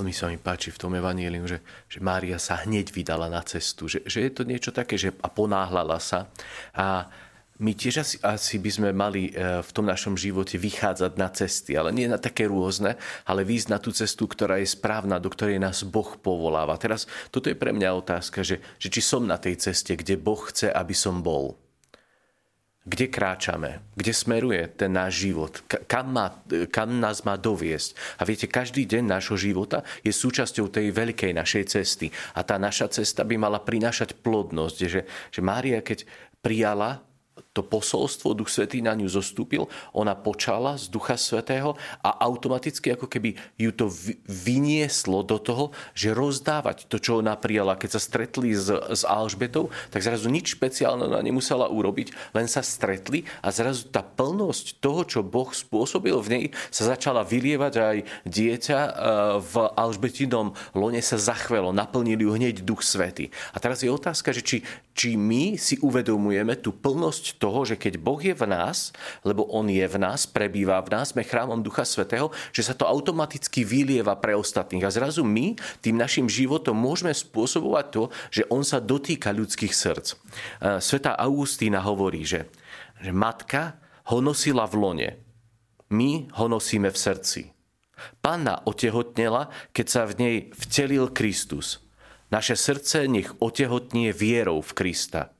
Veľmi sa mi páči v tom evaníliu, že, že Mária sa hneď vydala na cestu, že, že je to niečo také, že a ponáhľala sa. A my tiež asi, asi by sme mali e, v tom našom živote vychádzať na cesty, ale nie na také rôzne, ale výjsť na tú cestu, ktorá je správna, do ktorej nás Boh povoláva. Teraz toto je pre mňa otázka, že, že či som na tej ceste, kde Boh chce, aby som bol. Kde kráčame? Kde smeruje ten náš život? Kam, má, kam nás má doviesť? A viete, každý deň nášho života je súčasťou tej veľkej našej cesty. A tá naša cesta by mala prinášať plodnosť. Že, že Mária, keď prijala to posolstvo, Duch Svetý na ňu zostúpil, ona počala z Ducha Svetého a automaticky ako keby ju to vynieslo do toho, že rozdávať to, čo ona prijala. Keď sa stretli s, s Alžbetou, tak zrazu nič špeciálne ona nemusela urobiť, len sa stretli a zrazu tá plnosť toho, čo Boh spôsobil v nej, sa začala vylievať aj dieťa e, v Alžbetinom lone sa zachvelo, naplnili ju hneď Duch Svetý. A teraz je otázka, že či, či my si uvedomujeme tú plnosť toho, že keď Boh je v nás, lebo On je v nás, prebýva v nás, sme chrámom Ducha Svetého, že sa to automaticky vylieva pre ostatných. A zrazu my tým našim životom môžeme spôsobovať to, že On sa dotýka ľudských srdc. Sveta Augustína hovorí, že, že matka ho nosila v lone. My ho nosíme v srdci. Panna otehotnela, keď sa v nej vtelil Kristus. Naše srdce nech otehotnie vierou v Krista.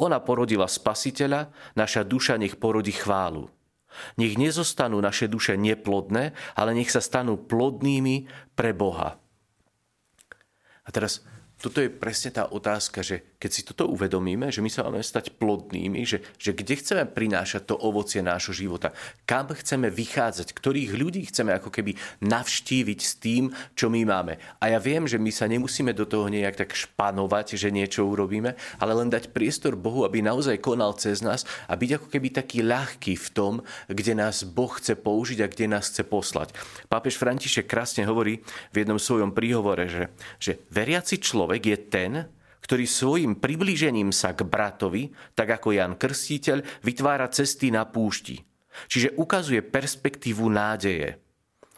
Ona porodila spasiteľa, naša duša nech porodí chválu. Nech nezostanú naše duše neplodné, ale nech sa stanú plodnými pre Boha. A teraz toto je presne tá otázka, že keď si toto uvedomíme, že my sa máme stať plodnými, že, že kde chceme prinášať to ovocie nášho života, kam chceme vychádzať, ktorých ľudí chceme ako keby navštíviť s tým, čo my máme. A ja viem, že my sa nemusíme do toho nejak tak španovať, že niečo urobíme, ale len dať priestor Bohu, aby naozaj konal cez nás a byť ako keby taký ľahký v tom, kde nás Boh chce použiť a kde nás chce poslať. Pápež František krásne hovorí v jednom svojom príhovore, že, že veriaci človek človek je ten, ktorý svojim priblížením sa k bratovi, tak ako Jan Krstiteľ, vytvára cesty na púšti. Čiže ukazuje perspektívu nádeje.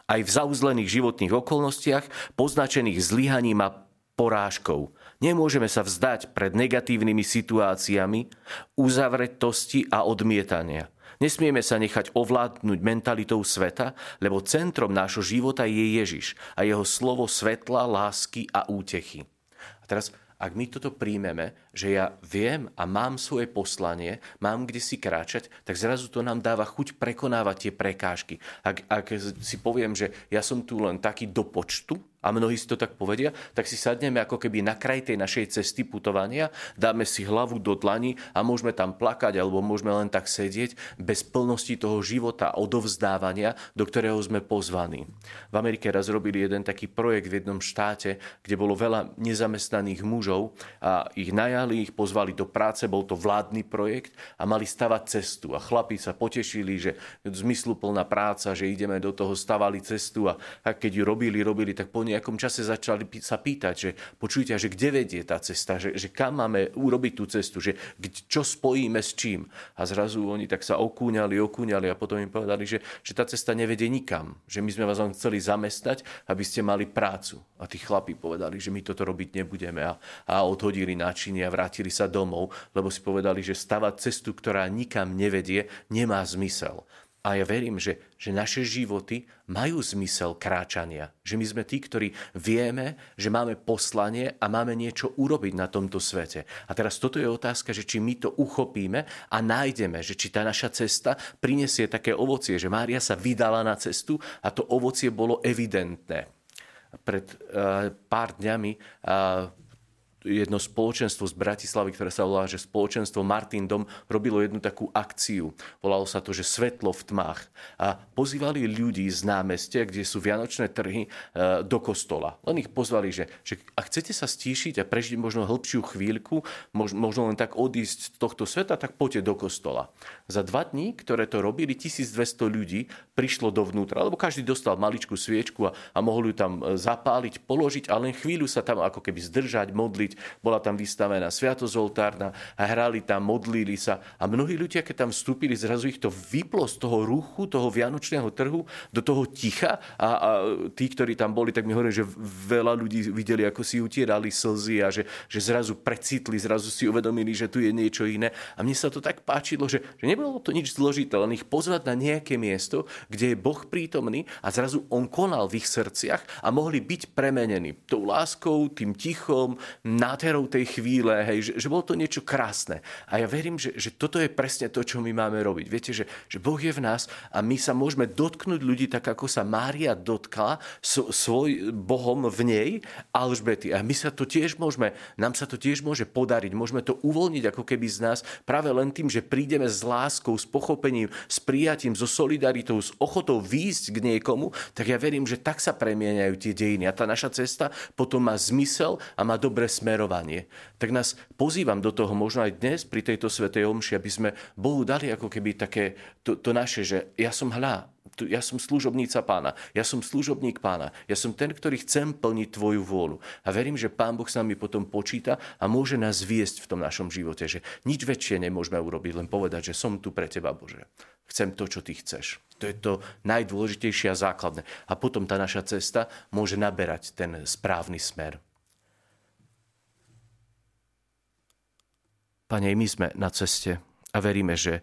Aj v zauzlených životných okolnostiach, poznačených zlyhaním a porážkou. Nemôžeme sa vzdať pred negatívnymi situáciami, uzavretosti a odmietania. Nesmieme sa nechať ovládnuť mentalitou sveta, lebo centrom nášho života je Ježiš a jeho slovo svetla, lásky a útechy teraz, ak my toto príjmeme, že ja viem a mám svoje poslanie, mám kde si kráčať, tak zrazu to nám dáva chuť prekonávať tie prekážky. Ak, ak si poviem, že ja som tu len taký do počtu, a mnohí si to tak povedia, tak si sadneme ako keby na kraj tej našej cesty putovania, dáme si hlavu do dlani a môžeme tam plakať alebo môžeme len tak sedieť bez plnosti toho života, odovzdávania, do ktorého sme pozvaní. V Amerike raz robili jeden taký projekt v jednom štáte, kde bolo veľa nezamestnaných mužov a ich najali, ich pozvali do práce, bol to vládny projekt a mali stavať cestu. A chlapi sa potešili, že zmysluplná práca, že ideme do toho, stavali cestu a, a keď ju robili, robili, tak po nejakom čase začali sa pýtať, že počujte, že kde vedie tá cesta, že, že kam máme urobiť tú cestu, že čo spojíme s čím. A zrazu oni tak sa okúňali, okúňali a potom im povedali, že, že tá cesta nevedie nikam, že my sme vás len chceli zamestnať, aby ste mali prácu. A tí chlapi povedali, že my toto robiť nebudeme a, a odhodili náčinie a vrátili sa domov, lebo si povedali, že stavať cestu, ktorá nikam nevedie, nemá zmysel. A ja verím, že, že naše životy majú zmysel kráčania. Že my sme tí, ktorí vieme, že máme poslanie a máme niečo urobiť na tomto svete. A teraz toto je otázka, že či my to uchopíme a nájdeme, že či tá naša cesta prinesie také ovocie, že Mária sa vydala na cestu a to ovocie bolo evidentné. Pred uh, pár dňami uh, jedno spoločenstvo z Bratislavy, ktoré sa volá, že spoločenstvo Martin Dom robilo jednu takú akciu. Volalo sa to, že svetlo v tmách. A pozývali ľudí z námestia, kde sú vianočné trhy, e, do kostola. Len ich pozvali, že, že ak chcete sa stíšiť a prežiť možno hĺbšiu chvíľku, možno len tak odísť z tohto sveta, tak poďte do kostola. Za dva dní, ktoré to robili, 1200 ľudí prišlo dovnútra, lebo každý dostal maličkú sviečku a, a mohol ju tam e, zapáliť, položiť a len chvíľu sa tam ako keby zdržať, modliť modliť. Bola tam vystavená sviatosť oltárna a hrali tam, modlili sa. A mnohí ľudia, keď tam vstúpili, zrazu ich to vyplo z toho ruchu, toho vianočného trhu do toho ticha a, a tí, ktorí tam boli, tak mi hovorili, že veľa ľudí videli, ako si utierali slzy a že, že zrazu precitli, zrazu si uvedomili, že tu je niečo iné. A mne sa to tak páčilo, že, že nebolo to nič zložité, len ich pozvať na nejaké miesto, kde je Boh prítomný a zrazu on konal v ich srdciach a mohli byť premenení tou láskou, tým tichom, nádherou tej chvíle, hej, že, že bolo to niečo krásne. A ja verím, že, že toto je presne to, čo my máme robiť. Viete, že, že Boh je v nás a my sa môžeme dotknúť ľudí tak, ako sa Mária dotkla svoj Bohom v nej Alžbety. A my sa to tiež môžeme, nám sa to tiež môže podariť. Môžeme to uvoľniť ako keby z nás práve len tým, že prídeme s láskou, s pochopením, s prijatím, so solidaritou, s ochotou výjsť k niekomu, tak ja verím, že tak sa premieňajú tie dejiny. A tá naša cesta potom má zmysel a má dobré smerovanie. Tak nás pozývam do toho možno aj dnes pri tejto svetej omši, aby sme Bohu dali ako keby také to, to naše, že ja som hľa, ja som služobníca pána, ja som služobník pána, ja som ten, ktorý chcem plniť tvoju vôľu. A verím, že pán Boh s nami potom počíta a môže nás viesť v tom našom živote, že nič väčšie nemôžeme urobiť, len povedať, že som tu pre teba, Bože. Chcem to, čo ty chceš. To je to najdôležitejšie a základné. A potom tá naša cesta môže naberať ten správny smer. Pane, my sme na ceste a veríme, že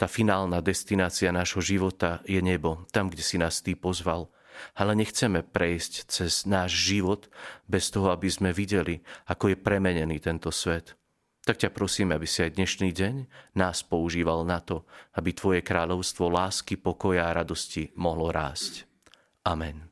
tá finálna destinácia nášho života je nebo, tam, kde si nás Ty pozval. Ale nechceme prejsť cez náš život bez toho, aby sme videli, ako je premenený tento svet. Tak ťa prosím, aby si aj dnešný deň nás používal na to, aby Tvoje kráľovstvo lásky, pokoja a radosti mohlo rásť. Amen.